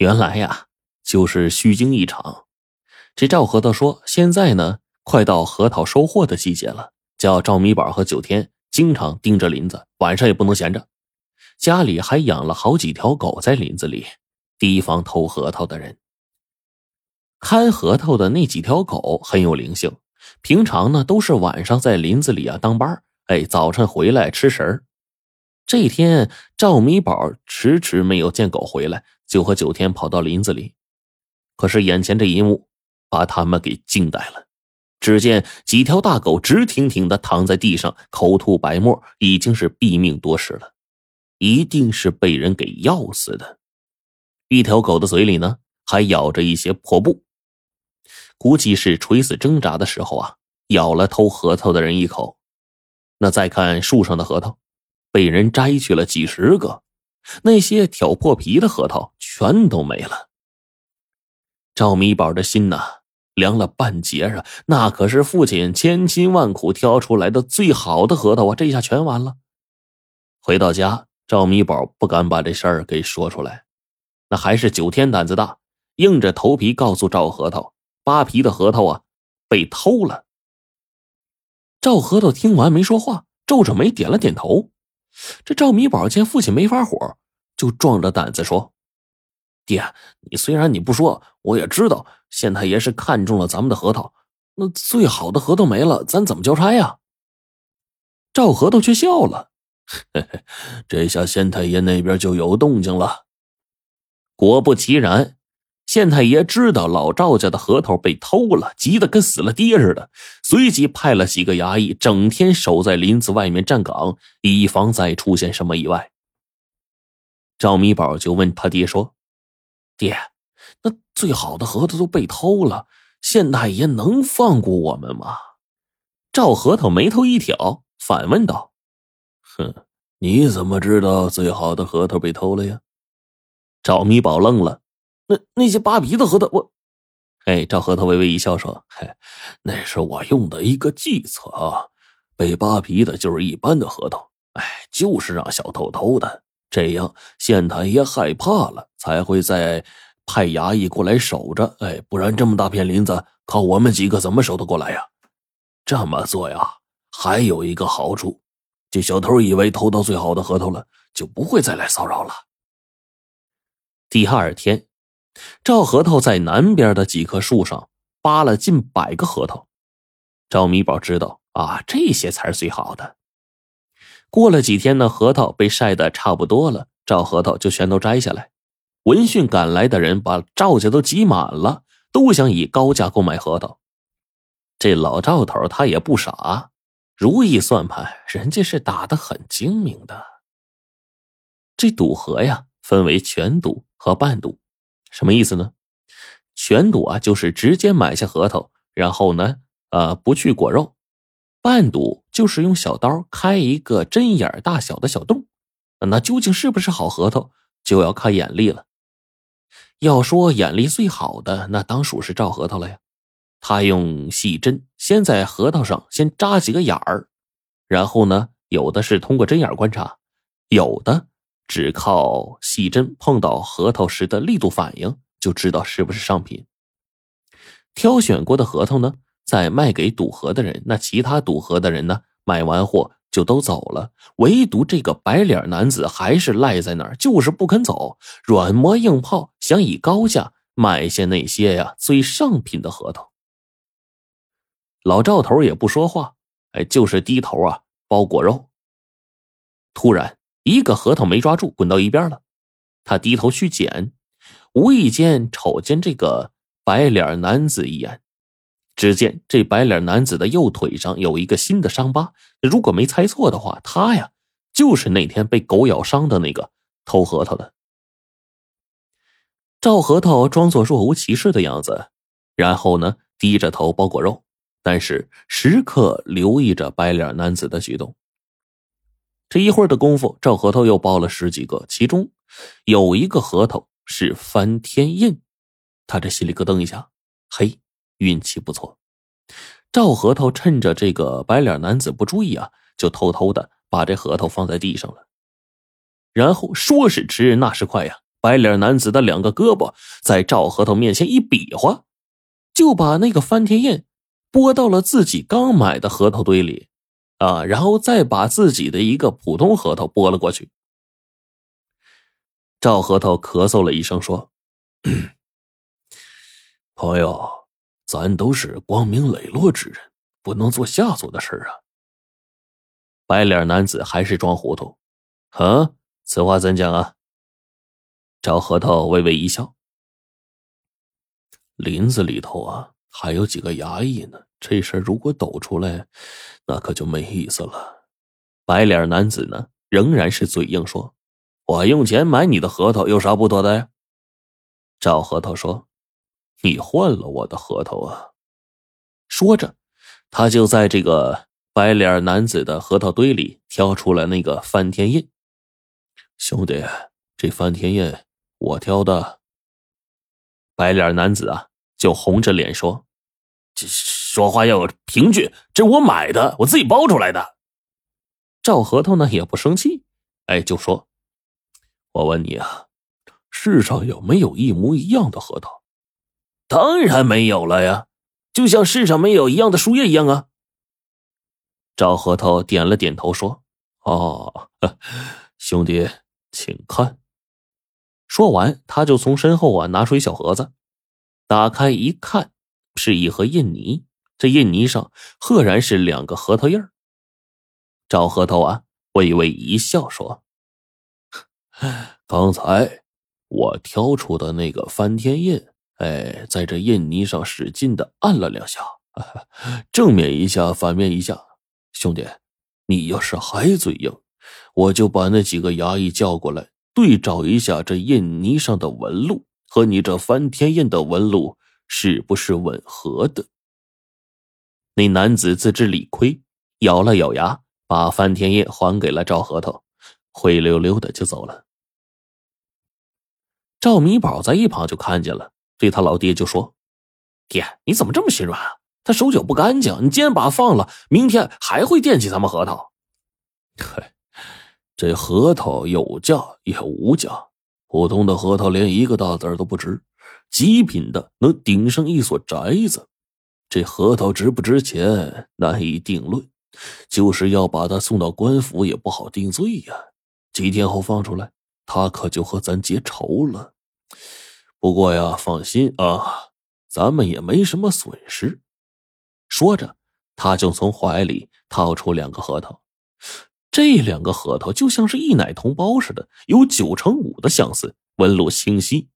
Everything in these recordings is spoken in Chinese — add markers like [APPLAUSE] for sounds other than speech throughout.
原来呀，就是虚惊一场。这赵核桃说，现在呢，快到核桃收获的季节了，叫赵米宝和九天经常盯着林子，晚上也不能闲着。家里还养了好几条狗在林子里，提防偷核桃的人。看核桃的那几条狗很有灵性，平常呢都是晚上在林子里啊当班哎，早晨回来吃食儿。这天赵米宝迟迟没有见狗回来，就和九天跑到林子里。可是眼前这一幕把他们给惊呆了，只见几条大狗直挺挺的躺在地上，口吐白沫，已经是毙命多时了。一定是被人给咬死的。一条狗的嘴里呢，还咬着一些破布，估计是垂死挣扎的时候啊，咬了偷核桃的人一口。那再看树上的核桃，被人摘去了几十个，那些挑破皮的核桃全都没了。赵米宝的心呐，凉了半截啊！那可是父亲千辛万苦挑出来的最好的核桃啊，这下全完了。回到家。赵米宝不敢把这事儿给说出来，那还是九天胆子大，硬着头皮告诉赵核桃：“扒皮的核桃啊，被偷了。”赵核桃听完没说话，皱着眉点了点头。这赵米宝见父亲没发火，就壮着胆子说：“爹，你虽然你不说，我也知道县太爷是看中了咱们的核桃。那最好的核桃没了，咱怎么交差呀？”赵核桃却笑了。嘿嘿，这下县太爷那边就有动静了。果不其然，县太爷知道老赵家的核桃被偷了，急得跟死了爹似的，随即派了几个衙役，整天守在林子外面站岗，以防再出现什么意外。赵米宝就问他爹说：“爹，那最好的核桃都被偷了，县太爷能放过我们吗？”赵核桃眉头一挑，反问道。哼，你怎么知道最好的核桃被偷了呀？赵米宝愣了。那那些扒皮的核桃，我……哎，赵核桃微微一笑说：“嘿，那是我用的一个计策啊。被扒皮的就是一般的核桃，哎，就是让小偷偷的，这样县太爷害怕了，才会再派衙役过来守着。哎，不然这么大片林子，靠我们几个怎么守得过来呀？这么做呀，还有一个好处。”这小偷以为偷到最好的核桃了，就不会再来骚扰了。第二天，赵核桃在南边的几棵树上扒了近百个核桃。赵米宝知道啊，这些才是最好的。过了几天呢，核桃被晒得差不多了，赵核桃就全都摘下来。闻讯赶来的人把赵家都挤满了，都想以高价购买核桃。这老赵头他也不傻。如意算盘，人家是打的很精明的。这赌核呀，分为全赌和半赌，什么意思呢？全赌啊，就是直接买下核桃，然后呢，呃，不去果肉；半赌就是用小刀开一个针眼大小的小洞。那究竟是不是好核桃，就要看眼力了。要说眼力最好的，那当属是赵核桃了呀。他用细针先在核桃上先扎几个眼儿，然后呢，有的是通过针眼观察，有的只靠细针碰到核桃时的力度反应就知道是不是上品。挑选过的核桃呢，再卖给赌核的人，那其他赌核的人呢，买完货就都走了，唯独这个白脸男子还是赖在那儿，就是不肯走，软磨硬泡，想以高价买下那些呀最上品的核桃。老赵头也不说话，哎，就是低头啊包果肉。突然，一个核桃没抓住，滚到一边了。他低头去捡，无意间瞅见这个白脸男子一眼。只见这白脸男子的右腿上有一个新的伤疤。如果没猜错的话，他呀就是那天被狗咬伤的那个偷核桃的。赵核桃装作若无其事的样子，然后呢低着头包果肉。但是时刻留意着白脸男子的举动。这一会儿的功夫，赵核桃又包了十几个，其中有一个核桃是翻天印，他这心里咯噔一下，嘿，运气不错。赵核桃趁着这个白脸男子不注意啊，就偷偷的把这核桃放在地上了，然后说时迟那时快呀，白脸男子的两个胳膊在赵核桃面前一比划，就把那个翻天印拨到了自己刚买的核桃堆里，啊，然后再把自己的一个普通核桃拨了过去。赵核桃咳嗽了一声说：“ [COUGHS] 朋友，咱都是光明磊落之人，不能做下作的事啊。”白脸男子还是装糊涂，啊，此话怎讲啊？赵核桃微微一笑：“林子里头啊，还有几个衙役呢。这事如果抖出来，那可就没意思了。”白脸男子呢，仍然是嘴硬说。我用钱买你的核桃有啥不妥的呀？赵核桃说：“你换了我的核桃啊！”说着，他就在这个白脸男子的核桃堆里挑出了那个翻天印。兄弟，这翻天印我挑的。白脸男子啊，就红着脸说：“这说话要有凭据，这我买的，我自己包出来的。”赵核桃呢也不生气，哎，就说。我问你啊，世上有没有一模一样的核桃？当然没有了呀，就像世上没有一样的树叶一样啊。赵核桃点了点头说：“哦，[LAUGHS] 兄弟，请看。”说完，他就从身后啊拿出一小盒子，打开一看，是一盒印泥。这印泥上赫然是两个核桃印儿。赵核桃啊微微一笑说。[LAUGHS] 刚才我挑出的那个翻天印，哎，在这印泥上使劲的按了两下，正面一下，反面一下。兄弟，你要是还嘴硬，我就把那几个衙役叫过来，对照一下这印泥上的纹路和你这翻天印的纹路是不是吻合的。那男子自知理亏，咬了咬牙，把翻天印还给了赵核桃，灰溜溜的就走了。赵米宝在一旁就看见了，对他老爹就说：“爹，你怎么这么心软啊？他手脚不干净，你今天把他放了，明天还会惦记咱们核桃。”“嗨，这核桃有价也无价，普通的核桃连一个大子都不值，极品的能顶上一所宅子。这核桃值不值钱难以定论，就是要把他送到官府也不好定罪呀。几天后放出来。”他可就和咱结仇了。不过呀，放心啊，咱们也没什么损失。说着，他就从怀里掏出两个核桃。这两个核桃就像是一奶同胞似的，有九成五的相似，纹路清晰，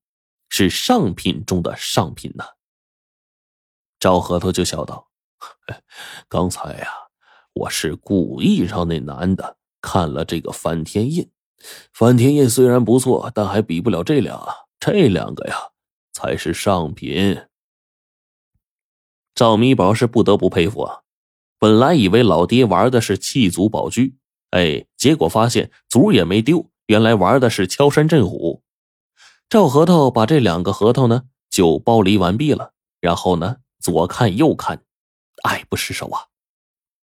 是上品中的上品呢。赵核桃就笑道：“ [LAUGHS] 刚才呀，我是故意让那男的看了这个翻天印。”翻天印虽然不错，但还比不了这俩。这两个呀，才是上品。赵米宝是不得不佩服啊！本来以为老爹玩的是弃卒保车，哎，结果发现卒也没丢，原来玩的是敲山震虎。赵核桃把这两个核桃呢，就剥离完毕了，然后呢，左看右看，爱不释手啊。